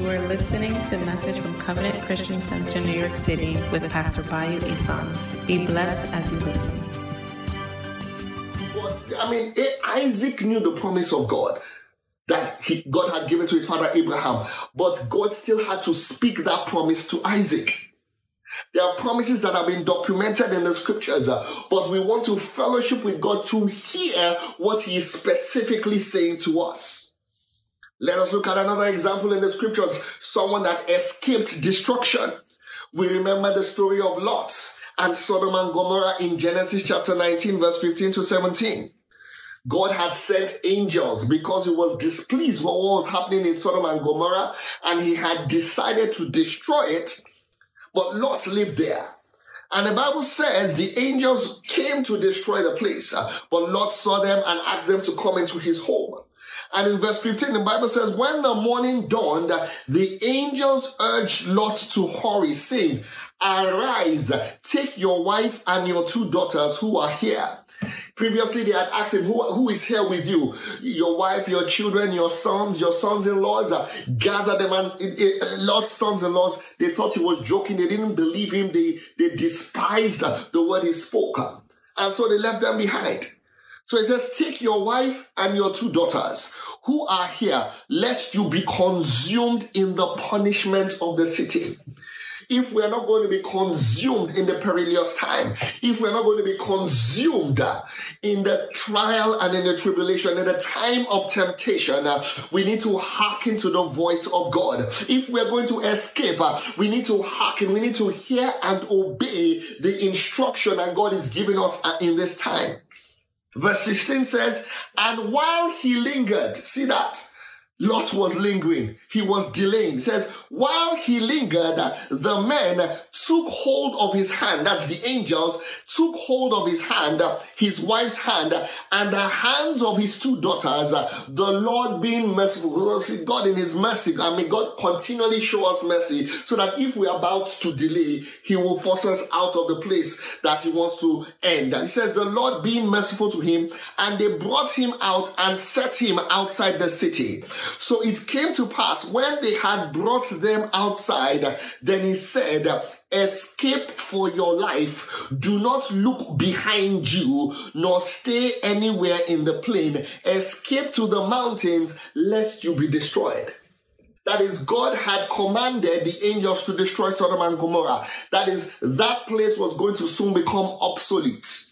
You are listening to a message from Covenant Christian Center, New York City, with Pastor Bayu Isan. Be blessed as you listen. I mean, Isaac knew the promise of God that he, God had given to his father Abraham, but God still had to speak that promise to Isaac. There are promises that have been documented in the scriptures, uh, but we want to fellowship with God to hear what He is specifically saying to us. Let us look at another example in the scriptures. Someone that escaped destruction. We remember the story of Lot and Sodom and Gomorrah in Genesis chapter 19 verse 15 to 17. God had sent angels because he was displeased with what was happening in Sodom and Gomorrah and he had decided to destroy it. But Lot lived there. And the Bible says the angels came to destroy the place, but Lot saw them and asked them to come into his home. And in verse 15, the Bible says, when the morning dawned, the angels urged Lot to hurry, saying, arise, take your wife and your two daughters who are here. Previously, they had asked him, who, who is here with you? Your wife, your children, your sons, your sons-in-laws, uh, gather them and it, Lot's sons-in-laws, they thought he was joking. They didn't believe him. They, they despised uh, the word he spoke. And so they left them behind. So it says, take your wife and your two daughters who are here, lest you be consumed in the punishment of the city. If we're not going to be consumed in the perilous time, if we're not going to be consumed in the trial and in the tribulation, in the time of temptation, we need to hearken to the voice of God. If we're going to escape, we need to hearken, we need to hear and obey the instruction that God is giving us in this time. Verse 16 says, and while he lingered, see that, Lot was lingering. He was delaying. It says, while he lingered, the men took hold of his hand. That's the angels took hold of his hand, his wife's hand, and the hands of his two daughters. The Lord being merciful. God in his mercy, I mean, God continually show us mercy so that if we are about to delay, he will force us out of the place that he wants to end. He says, the Lord being merciful to him, and they brought him out and set him outside the city. So it came to pass when they had brought them outside, then he said, escape for your life. Do not look behind you, nor stay anywhere in the plain. Escape to the mountains, lest you be destroyed. That is, God had commanded the angels to destroy Sodom and Gomorrah. That is, that place was going to soon become obsolete.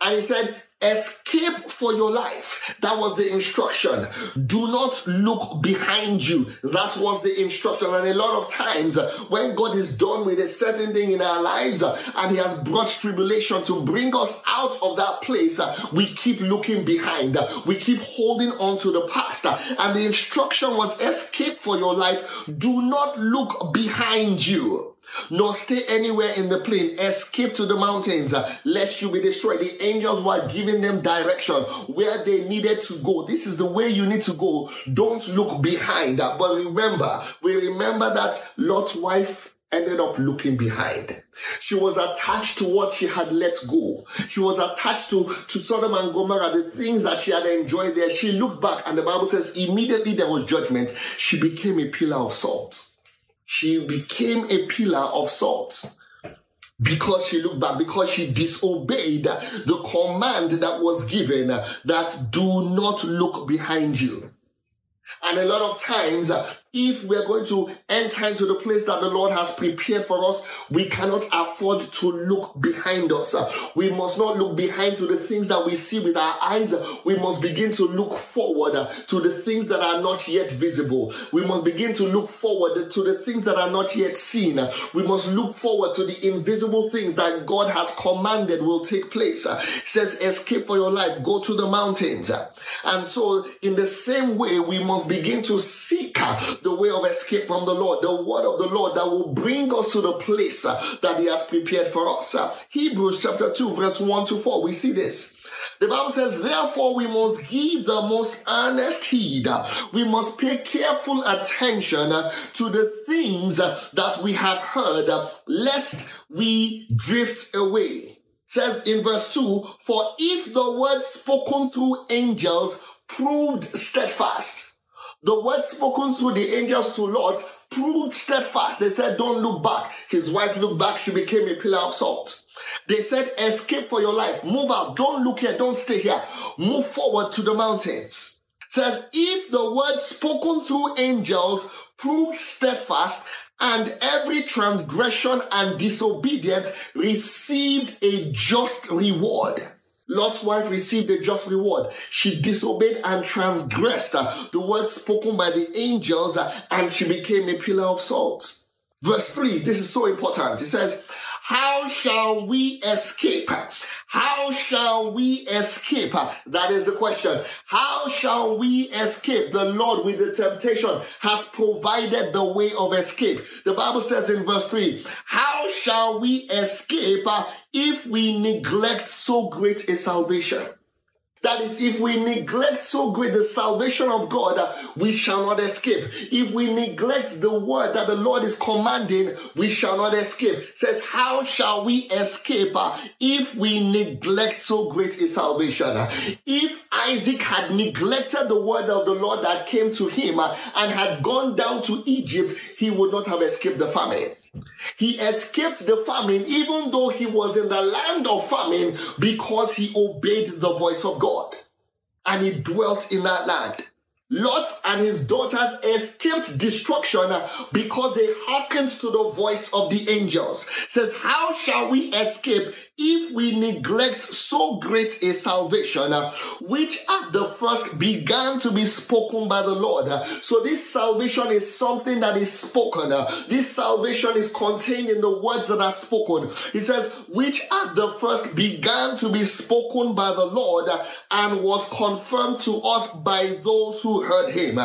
And he said, Escape for your life. That was the instruction. Do not look behind you. That was the instruction. And a lot of times when God is done with a certain thing in our lives uh, and he has brought tribulation to bring us out of that place, uh, we keep looking behind. We keep holding on to the past. Uh, and the instruction was escape for your life. Do not look behind you nor stay anywhere in the plain. Escape to the mountains, lest you be destroyed. The angels were giving them direction where they needed to go. This is the way you need to go. Don't look behind. But remember, we remember that Lot's wife ended up looking behind. She was attached to what she had let go. She was attached to, to Sodom and Gomorrah, the things that she had enjoyed there. She looked back and the Bible says immediately there was judgment. She became a pillar of salt she became a pillar of salt because she looked back, because she disobeyed the command that was given that do not look behind you. And a lot of times, if we're going to enter into the place that the Lord has prepared for us, we cannot afford to look behind us. We must not look behind to the things that we see with our eyes. We must begin to look forward to the things that are not yet visible. We must begin to look forward to the things that are not yet seen. We must look forward to the invisible things that God has commanded will take place. He says, escape for your life, go to the mountains. And so in the same way, we must begin to seek the way of escape from the Lord, the word of the Lord that will bring us to the place uh, that He has prepared for us. Uh, Hebrews chapter 2, verse 1 to 4, we see this. The Bible says, therefore we must give the most earnest heed. We must pay careful attention to the things that we have heard, lest we drift away. Says in verse 2, for if the word spoken through angels proved steadfast, The word spoken through the angels to Lot proved steadfast. They said, don't look back. His wife looked back. She became a pillar of salt. They said, escape for your life. Move out. Don't look here. Don't stay here. Move forward to the mountains. Says, if the word spoken through angels proved steadfast and every transgression and disobedience received a just reward. Lot's wife received a just reward. She disobeyed and transgressed uh, the word spoken by the angels uh, and she became a pillar of salt. Verse 3, this is so important. It says, how shall we escape? How shall we escape? That is the question. How shall we escape? The Lord with the temptation has provided the way of escape. The Bible says in verse 3, how shall we escape if we neglect so great a salvation? That is, if we neglect so great the salvation of God, we shall not escape. If we neglect the word that the Lord is commanding, we shall not escape. It says, how shall we escape uh, if we neglect so great a salvation? If Isaac had neglected the word of the Lord that came to him uh, and had gone down to Egypt, he would not have escaped the famine. He escaped the famine even though he was in the land of famine because he obeyed the voice of God and he dwelt in that land. Lot and his daughters escaped destruction because they hearkened to the voice of the angels. says, how shall we escape if we neglect so great a salvation, which at the first began to be spoken by the Lord? So this salvation is something that is spoken. This salvation is contained in the words that are spoken. He says, which at the first began to be spoken by the Lord and was confirmed to us by those who heard him.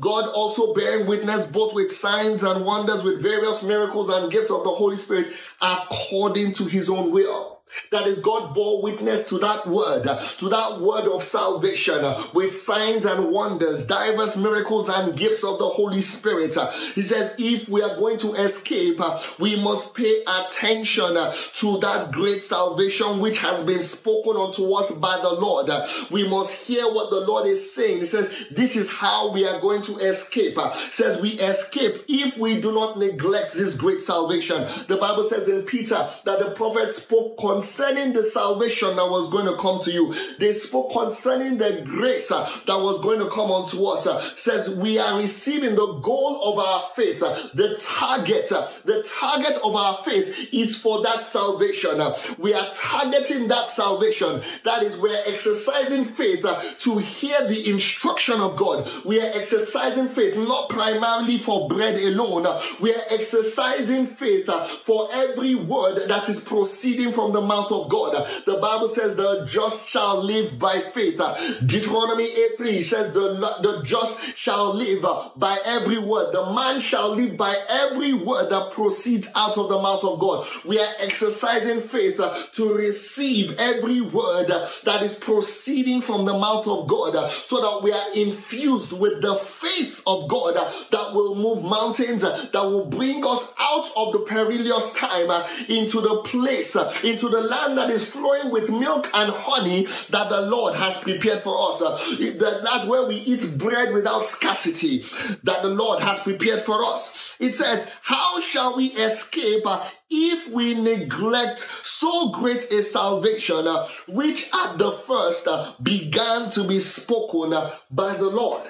God also bearing witness both with signs and wonders, with various miracles and gifts of the Holy Spirit according to his own will. That is, God bore witness to that word, to that word of salvation with signs and wonders, diverse miracles and gifts of the Holy Spirit. He says, if we are going to escape, we must pay attention to that great salvation which has been spoken unto us by the Lord. We must hear what the Lord is saying. He says, this is how we are going to escape. He says we escape if we do not neglect this great salvation. The Bible says in Peter that the prophet spoke concerning the salvation that was going to come to you. They spoke concerning the grace uh, that was going to come unto us. Uh, says we are receiving the goal of our faith. Uh, the target, uh, the target of our faith is for that salvation. Uh, we are targeting that salvation. That is, we're exercising faith uh, to hear the instruction of God. We are exercising faith not primarily for bread alone. We are exercising faith for every word that is proceeding from the mouth of God. The Bible says the just shall live by faith. Deuteronomy 8 3 says the, the just shall live by every word. The man shall live by every word that proceeds out of the mouth of God. We are exercising faith to receive every word that is proceeding from the mouth of God so that we are infused with the faith of God that will move mountains, that will bring us out of the perilous time into the place, into the the land that is flowing with milk and honey that the Lord has prepared for us. That where we eat bread without scarcity that the Lord has prepared for us. It says, how shall we escape if we neglect so great a salvation which at the first began to be spoken by the Lord?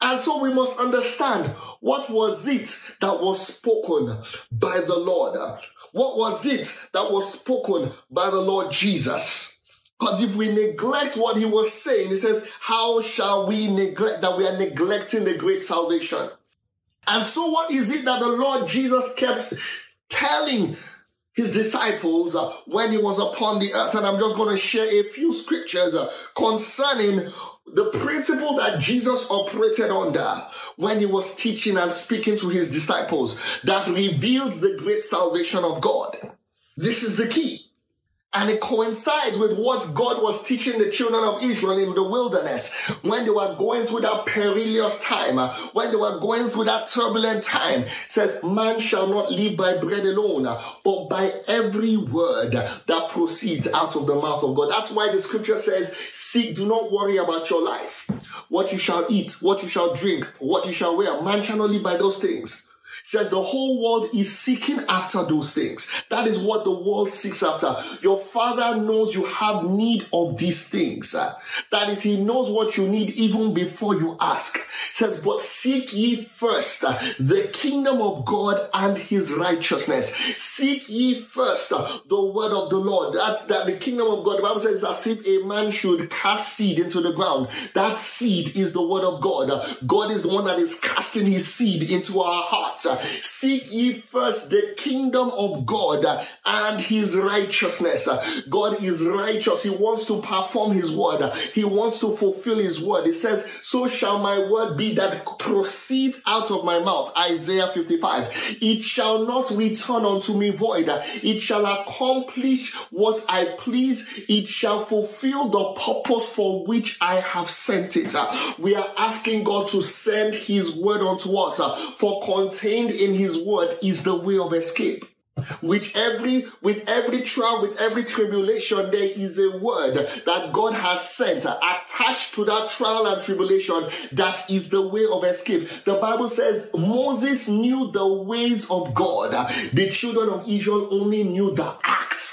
And so we must understand what was it that was spoken by the Lord? What was it that was spoken by the Lord Jesus? Because if we neglect what he was saying, he says, how shall we neglect that we are neglecting the great salvation? And so what is it that the Lord Jesus kept telling his disciples uh, when he was upon the earth? And I'm just going to share a few scriptures uh, concerning the principle that Jesus operated under when he was teaching and speaking to his disciples that revealed the great salvation of God. This is the key. And it coincides with what God was teaching the children of Israel in the wilderness when they were going through that perilous time, uh, when they were going through that turbulent time. It says, man shall not live by bread alone, but by every word that proceeds out of the mouth of God. That's why the scripture says, seek, do not worry about your life. What you shall eat, what you shall drink, what you shall wear. Man shall not live by those things says the whole world is seeking after those things. That is what the world seeks after. Your father knows you have need of these things. That is, he knows what you need even before you ask. says, but seek ye first the kingdom of God and his righteousness. Seek ye first the word of the Lord. That's that the kingdom of God. The Bible says as if a man should cast seed into the ground. That seed is the word of God. God is the one that is casting his seed into our hearts. Seek ye first the kingdom of God and his righteousness. God is righteous. He wants to perform his word. He wants to fulfill his word. He says, so shall my word be that proceeds out of my mouth. Isaiah 55. It shall not return unto me void. It shall accomplish what I please. It shall fulfill the purpose for which I have sent it. We are asking God to send his word unto us for contain contained in his word is the way of escape. With every, with every trial, with every tribulation, there is a word that God has sent attached to that trial and tribulation. That is the way of escape. The Bible says Moses knew the ways of God. The children of Israel only knew the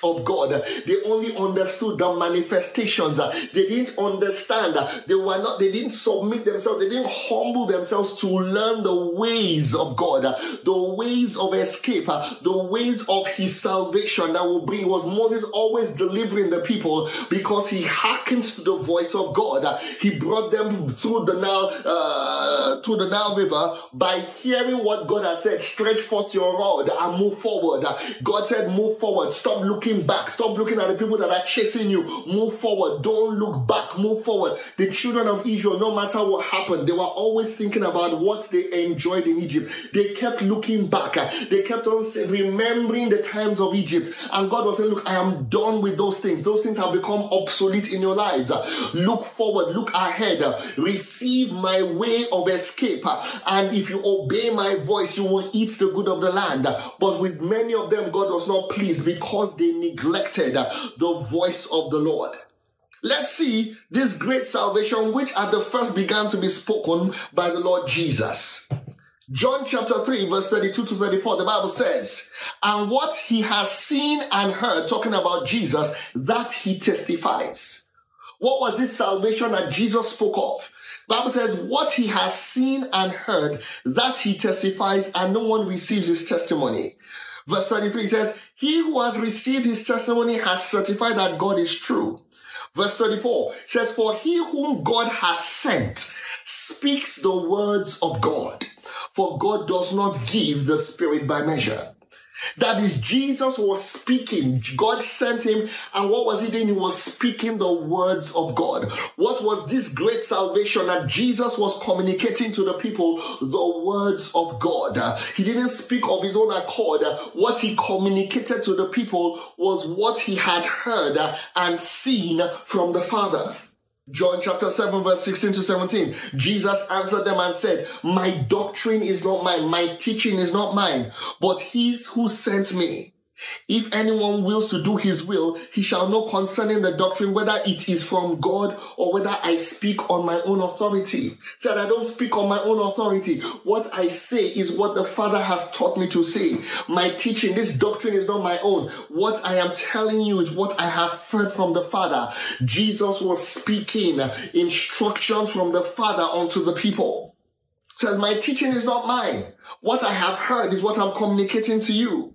of God. They only understood the manifestations. They didn't understand. They were not, they didn't submit themselves. They didn't humble themselves to learn the ways of God, the ways of escape, the ways of his salvation that will bring was Moses always delivering the people because he hearkens to the voice of God. He brought them through the Nile, uh, through the Nile River by hearing what God has said. Stretch forth your rod and move forward. God said, move forward. Stop looking back. Stop looking at the people that are chasing you. Move forward. Don't look back. Move forward. The children of Israel, no matter what happened, they were always thinking about what they enjoyed in Egypt. They kept looking back. They kept on remembering the times of Egypt. And God was saying, look, I am done with those things. Those things have become obsolete in your lives. Look forward, look ahead, receive my way of escape. And if you obey my voice, you will eat the good of the land. But with many of them, God was not pleased because they neglected the voice of the Lord. Let's see this great salvation, which at the first began to be spoken by the Lord Jesus. John chapter 3 verse 32 to 34, the Bible says, and what he has seen and heard, talking about Jesus, that he testifies. What was this salvation that Jesus spoke of? Bible says, what he has seen and heard, that he testifies, and no one receives his testimony. Verse 33 says, he who has received his testimony has certified that God is true. Verse 34 says, for he whom God has sent speaks the words of God. For God does not give the Spirit by measure. That is, Jesus was speaking. God sent him. And what was he doing? He was speaking the words of God. What was this great salvation that Jesus was communicating to the people? The words of God. He didn't speak of his own accord. What he communicated to the people was what he had heard and seen from the Father. John chapter 7 verse 16 to 17. Jesus answered them and said, my doctrine is not mine. My teaching is not mine, but his who sent me. If anyone wills to do his will, he shall know concerning the doctrine whether it is from God or whether I speak on my own authority. Said I don't speak on my own authority. What I say is what the Father has taught me to say. My teaching, this doctrine is not my own. What I am telling you is what I have heard from the Father. Jesus was speaking instructions from the Father unto the people. Says my teaching is not mine. What I have heard is what I'm communicating to you.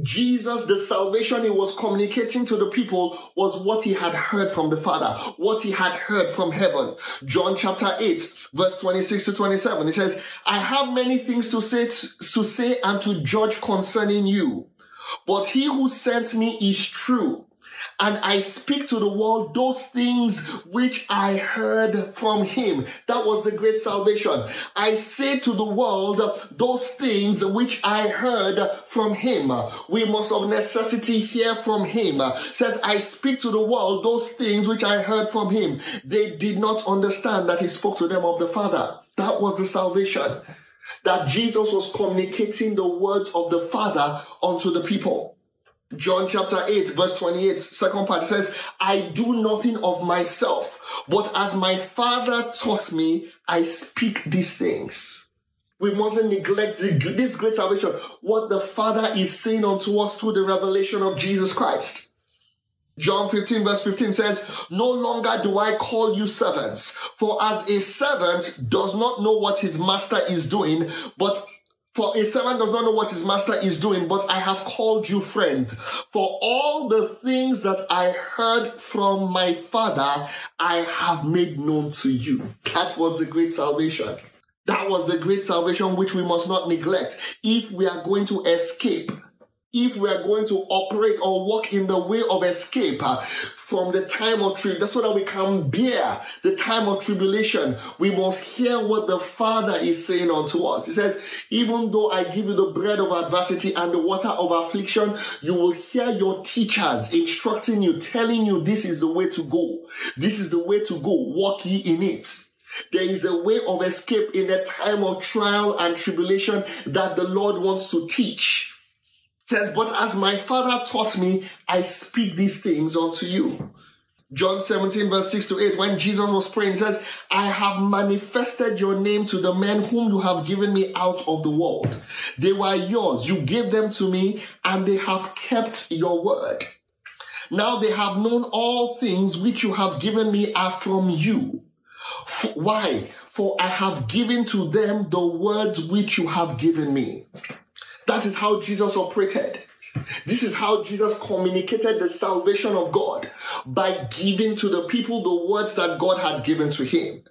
Jesus, the salvation he was communicating to the people was what he had heard from the Father, what he had heard from heaven. John chapter 8, verse 26 to 27. It says, I have many things to say, to say and to judge concerning you, but he who sent me is true and I speak to the world those things which I heard from him. That was the great salvation. I say to the world those things which I heard from him. We must of necessity hear from him. Says, I speak to the world those things which I heard from him. They did not understand that he spoke to them of the Father. That was the salvation. That Jesus was communicating the words of the Father unto the people. John chapter 8 verse 28, second part says, I do nothing of myself, but as my father taught me, I speak these things. We mustn't neglect this great salvation, what the Father is saying unto us through the revelation of Jesus Christ. John 15 verse 15 says, No longer do I call you servants, for as a servant does not know what his master is doing, but for a servant does not know what his master is doing, but I have called you friend. For all the things that I heard from my father, I have made known to you. That was the great salvation. That was the great salvation which we must not neglect if we are going to escape if we are going to operate or walk in the way of escape uh, from the time of tribulation, so that we can bear the time of tribulation, we must hear what the Father is saying unto us. He says, even though I give you the bread of adversity and the water of affliction, you will hear your teachers instructing you, telling you this is the way to go. This is the way to go. Walk ye in it. There is a way of escape in the time of trial and tribulation that the Lord wants to teach says, But as my father taught me, I speak these things unto you. John 17 verse 6 to 8, when Jesus was praying, says, I have manifested your name to the men whom you have given me out of the world. They were yours. You gave them to me and they have kept your word. Now they have known all things which you have given me are from you. For, why? For I have given to them the words which you have given me. That is how Jesus operated. This is how Jesus communicated the salvation of God by giving to the people the words that God had given to him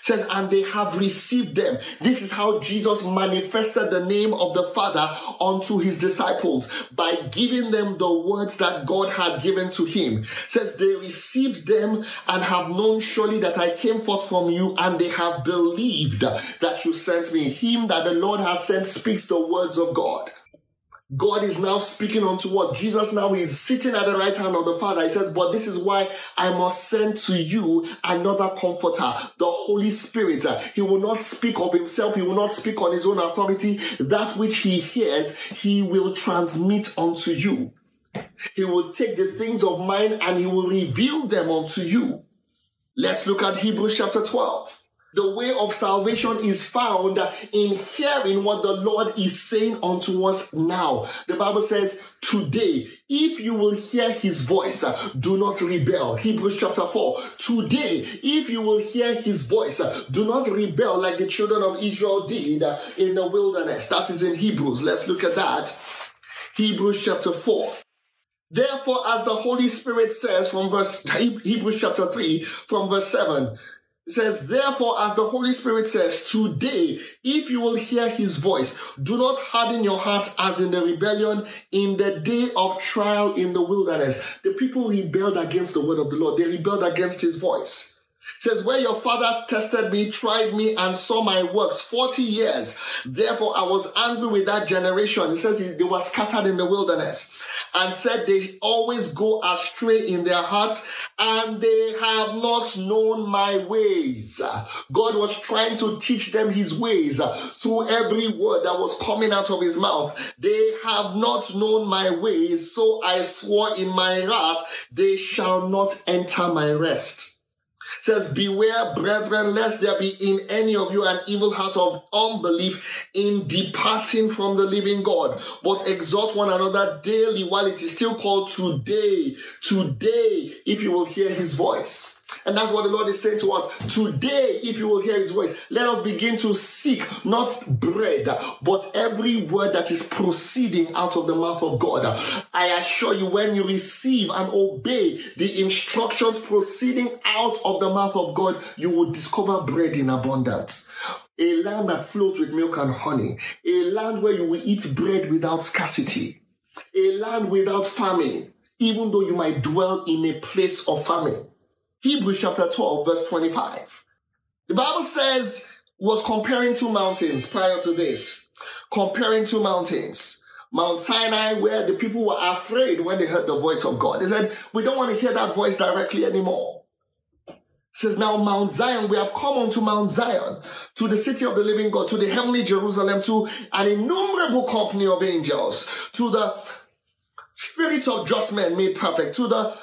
says, and they have received them. This is how Jesus manifested the name of the Father unto his disciples by giving them the words that God had given to him. says they received them and have known surely that I came forth from you and they have believed that you sent me. Him that the Lord has sent speaks the words of God. God is now speaking unto what? Jesus now is sitting at the right hand of the Father. He says, but this is why I must send to you another comforter, the Holy Spirit. He will not speak of himself. He will not speak on his own authority. That which he hears, he will transmit unto you. He will take the things of mine and he will reveal them unto you. Let's look at Hebrews chapter 12 the way of salvation is found in hearing what the Lord is saying unto us now. The Bible says, today, if you will hear his voice, do not rebel. Hebrews chapter 4. Today, if you will hear his voice, do not rebel like the children of Israel did in the wilderness. That is in Hebrews. Let's look at that. Hebrews chapter 4. Therefore, as the Holy Spirit says from verse Hebrews chapter 3 from verse 7, it says, therefore, as the Holy Spirit says, today, if you will hear his voice, do not harden your hearts as in the rebellion in the day of trial in the wilderness. The people rebelled against the word of the Lord. They rebelled against his voice says, where your fathers tested me, tried me, and saw my works 40 years. Therefore, I was angry with that generation. He says they were scattered in the wilderness and said they always go astray in their hearts and they have not known my ways. God was trying to teach them his ways through every word that was coming out of his mouth. They have not known my ways. So I swore in my wrath, they shall not enter my rest says, beware brethren, lest there be in any of you an evil heart of unbelief in departing from the living God, but exhort one another daily while it is still called today, today, if you will hear his voice. And that's what the Lord is saying to us. Today, if you will hear his voice, let us begin to seek not bread, but every word that is proceeding out of the mouth of God. I assure you, when you receive and obey the instructions proceeding out of the mouth of God, you will discover bread in abundance a land that flows with milk and honey, a land where you will eat bread without scarcity, a land without famine, even though you might dwell in a place of famine. Hebrews chapter 12, verse 25. The Bible says, was comparing two mountains prior to this. Comparing two mountains. Mount Sinai, where the people were afraid when they heard the voice of God. They said, we don't want to hear that voice directly anymore. It says now Mount Zion, we have come unto Mount Zion, to the city of the living God, to the heavenly Jerusalem, to an innumerable company of angels, to the spirits of just men made perfect, to the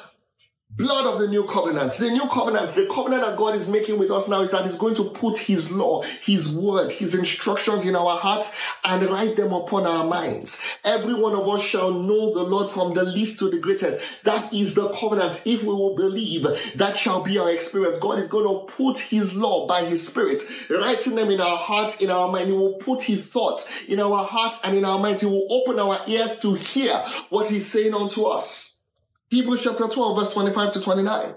blood of the new covenant. The new covenant, the covenant that God is making with us now is that He's going to put His law, His word, His instructions in our hearts and write them upon our minds. Every one of us shall know the Lord from the least to the greatest. That is the covenant. If we will believe, that shall be our experience. God is going to put His law by His Spirit, writing them in our hearts, in our mind. He will put His thoughts in our hearts and in our minds. He will open our ears to hear what He's saying unto us. Hebrews chapter 12, verse 25 to 29.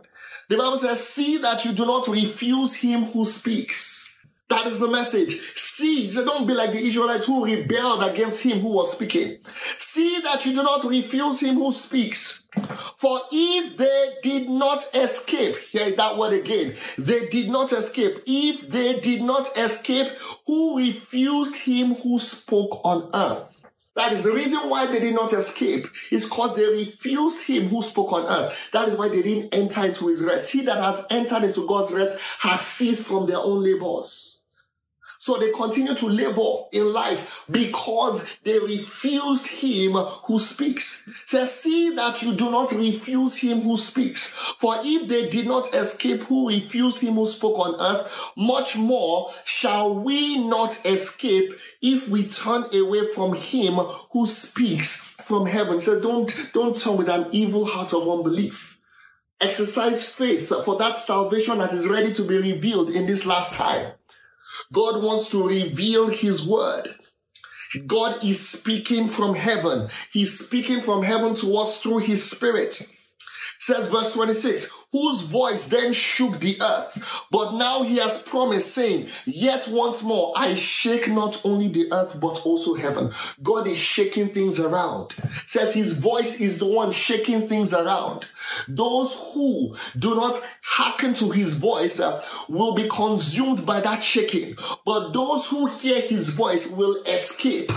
The Bible says, see that you do not refuse him who speaks. That is the message. See, don't be like the Israelites who rebelled against him who was speaking. See that you do not refuse him who speaks. For if they did not escape, hear that word again, they did not escape. If they did not escape, who refused him who spoke on earth? That is the reason why they did not escape. Is because they refused him who spoke on earth. That is why they didn't enter into his rest. He that has entered into God's rest has ceased from their own labors. So they continue to labor in life because they refused him who speaks. Says, see that you do not refuse him who speaks. For if they did not escape who refused him who spoke on earth, much more shall we not escape if we turn away from him who speaks from heaven. So don't, don't turn with an evil heart of unbelief. Exercise faith for that salvation that is ready to be revealed in this last time. God wants to reveal his word. God is speaking from heaven. He's speaking from heaven to us through his spirit. Says verse 26, whose voice then shook the earth. But now he has promised saying, yet once more, I shake not only the earth, but also heaven. God is shaking things around. Says his voice is the one shaking things around. Those who do not hearken to his voice uh, will be consumed by that shaking. But those who hear his voice will escape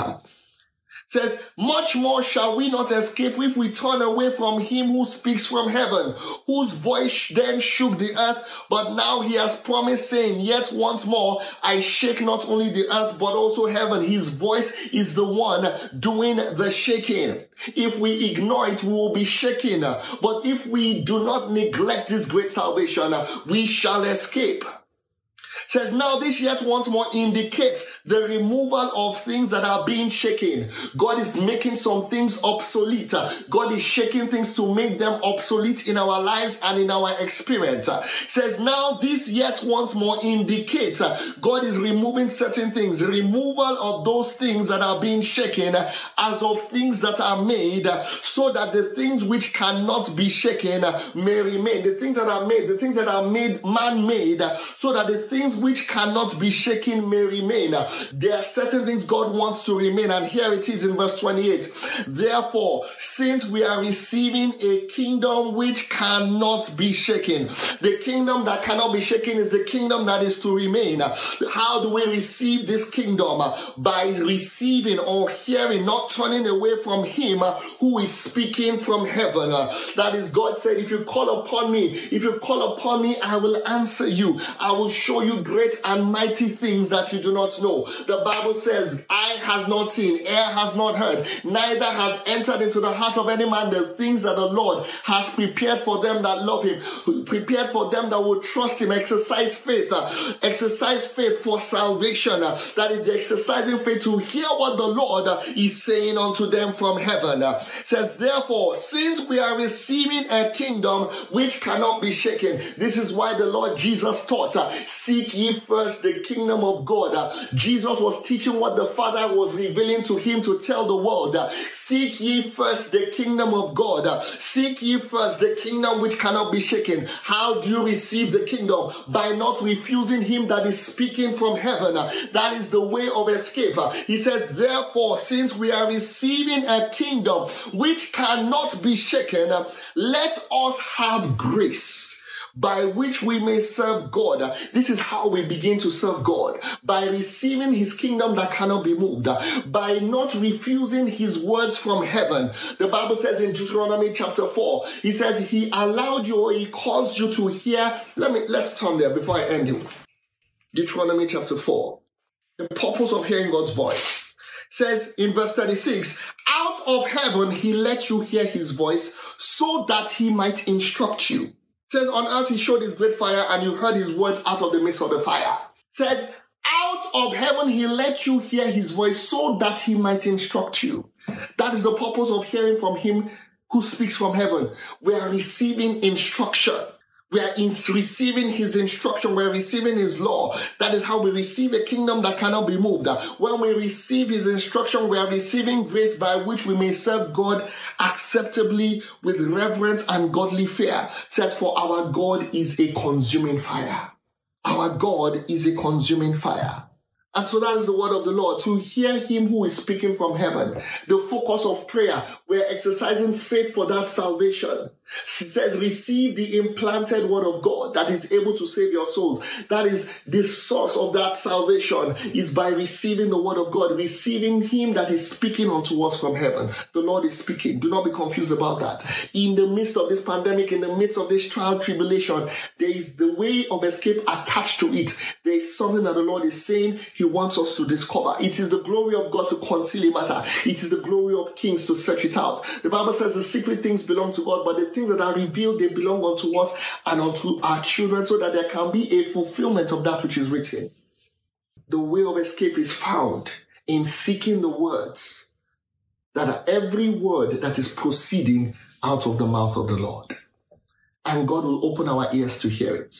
says, much more shall we not escape if we turn away from him who speaks from heaven, whose voice then shook the earth, but now he has promised saying, yet once more, I shake not only the earth, but also heaven. His voice is the one doing the shaking. If we ignore it, we will be shaken. But if we do not neglect this great salvation, we shall escape says, now this yet once more indicates the removal of things that are being shaken. God is making some things obsolete. God is shaking things to make them obsolete in our lives and in our experience. says, now this yet once more indicates God is removing certain things, removal of those things that are being shaken as of things that are made so that the things which cannot be shaken may remain. The things that are made, the things that are made man-made so that the things which cannot be shaken may remain. There are certain things God wants to remain, and here it is in verse 28. Therefore, since we are receiving a kingdom which cannot be shaken, the kingdom that cannot be shaken is the kingdom that is to remain. How do we receive this kingdom? By receiving or hearing, not turning away from Him who is speaking from heaven. That is, God said, if you call upon me, if you call upon me, I will answer you. I will show you great and mighty things that you do not know. The Bible says, eye has not seen, ear has not heard, neither has entered into the heart of any man the things that the Lord has prepared for them that love him, prepared for them that will trust him. Exercise faith, uh, exercise faith for salvation. Uh, that is the exercising faith to hear what the Lord uh, is saying unto them from heaven. Says, therefore, since we are receiving a kingdom which cannot be shaken, this is why the Lord Jesus taught, seek ye first the kingdom of God. Uh, Jesus was teaching what the Father was revealing to him to tell the world. Uh, seek ye first the kingdom of God. Uh, seek ye first the kingdom which cannot be shaken. How do you receive the kingdom? By not refusing him that is speaking from heaven. Uh, that is the way of escape. Uh, he says, therefore, since we are receiving a kingdom which cannot be shaken, uh, let us have grace by which we may serve God. This is how we begin to serve God by receiving his kingdom that cannot be moved, by not refusing his words from heaven. The Bible says in Deuteronomy chapter 4, he says he allowed you or he caused you to hear. Let me, let's turn there before I end you. Deuteronomy chapter 4. The purpose of hearing God's voice says in verse 36, out of heaven he let you hear his voice so that he might instruct you says, on earth he showed his great fire and you heard his words out of the midst of the fire. says, out of heaven he let you hear his voice so that he might instruct you. That is the purpose of hearing from him who speaks from heaven. We are receiving instruction. We are in receiving his instruction. We're receiving his law. That is how we receive a kingdom that cannot be moved. When we receive his instruction, we are receiving grace by which we may serve God acceptably with reverence and godly fear. Says, for our God is a consuming fire. Our God is a consuming fire. And so that is the word of the Lord. To hear him who is speaking from heaven. The focus of prayer. We're exercising faith for that salvation. She says, receive the implanted word of God that is able to save your souls. That is the source of that salvation is by receiving the word of God, receiving him that is speaking unto us from heaven. The Lord is speaking. Do not be confused about that. In the midst of this pandemic, in the midst of this trial tribulation, there is the way of escape attached to it. There is something that the Lord is saying he wants us to discover. It is the glory of God to conceal a matter. It is the glory of kings to search it out. The Bible says the secret things belong to God, but the things that are revealed, they belong unto us and unto our children so that there can be a fulfillment of that which is written. The way of escape is found in seeking the words that are every word that is proceeding out of the mouth of the Lord. And God will open our ears to hear it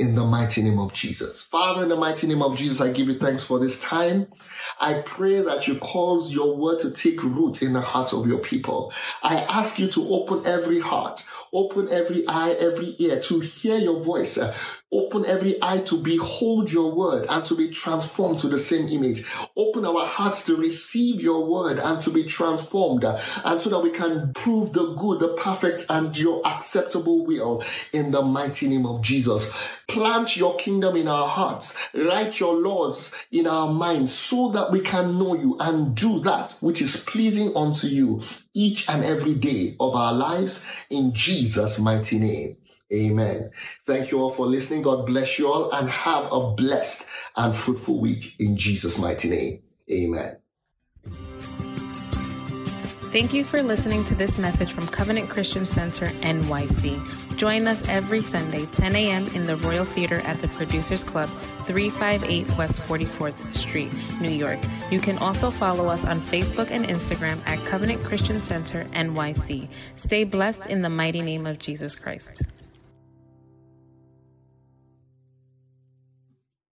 in the mighty name of Jesus. Father, in the mighty name of Jesus, I give you thanks for this time. I pray that you cause your word to take root in the hearts of your people. I ask you to open every heart, open every eye, every ear to hear your voice. Open every eye to behold your word and to be transformed to the same image. Open our hearts to receive your word and to be transformed and so that we can prove the good, the perfect and your acceptable will in the mighty name of Jesus. Plant your kingdom in our hearts. Write your laws in our minds so that we can know you and do that which is pleasing unto you each and every day of our lives in Jesus mighty name. Amen. Thank you all for listening. God bless you all and have a blessed and fruitful week in Jesus' mighty name. Amen. Thank you for listening to this message from Covenant Christian Center NYC. Join us every Sunday, 10 a.m. in the Royal Theater at the Producers Club, 358 West 44th Street, New York. You can also follow us on Facebook and Instagram at Covenant Christian Center NYC. Stay blessed in the mighty name of Jesus Christ.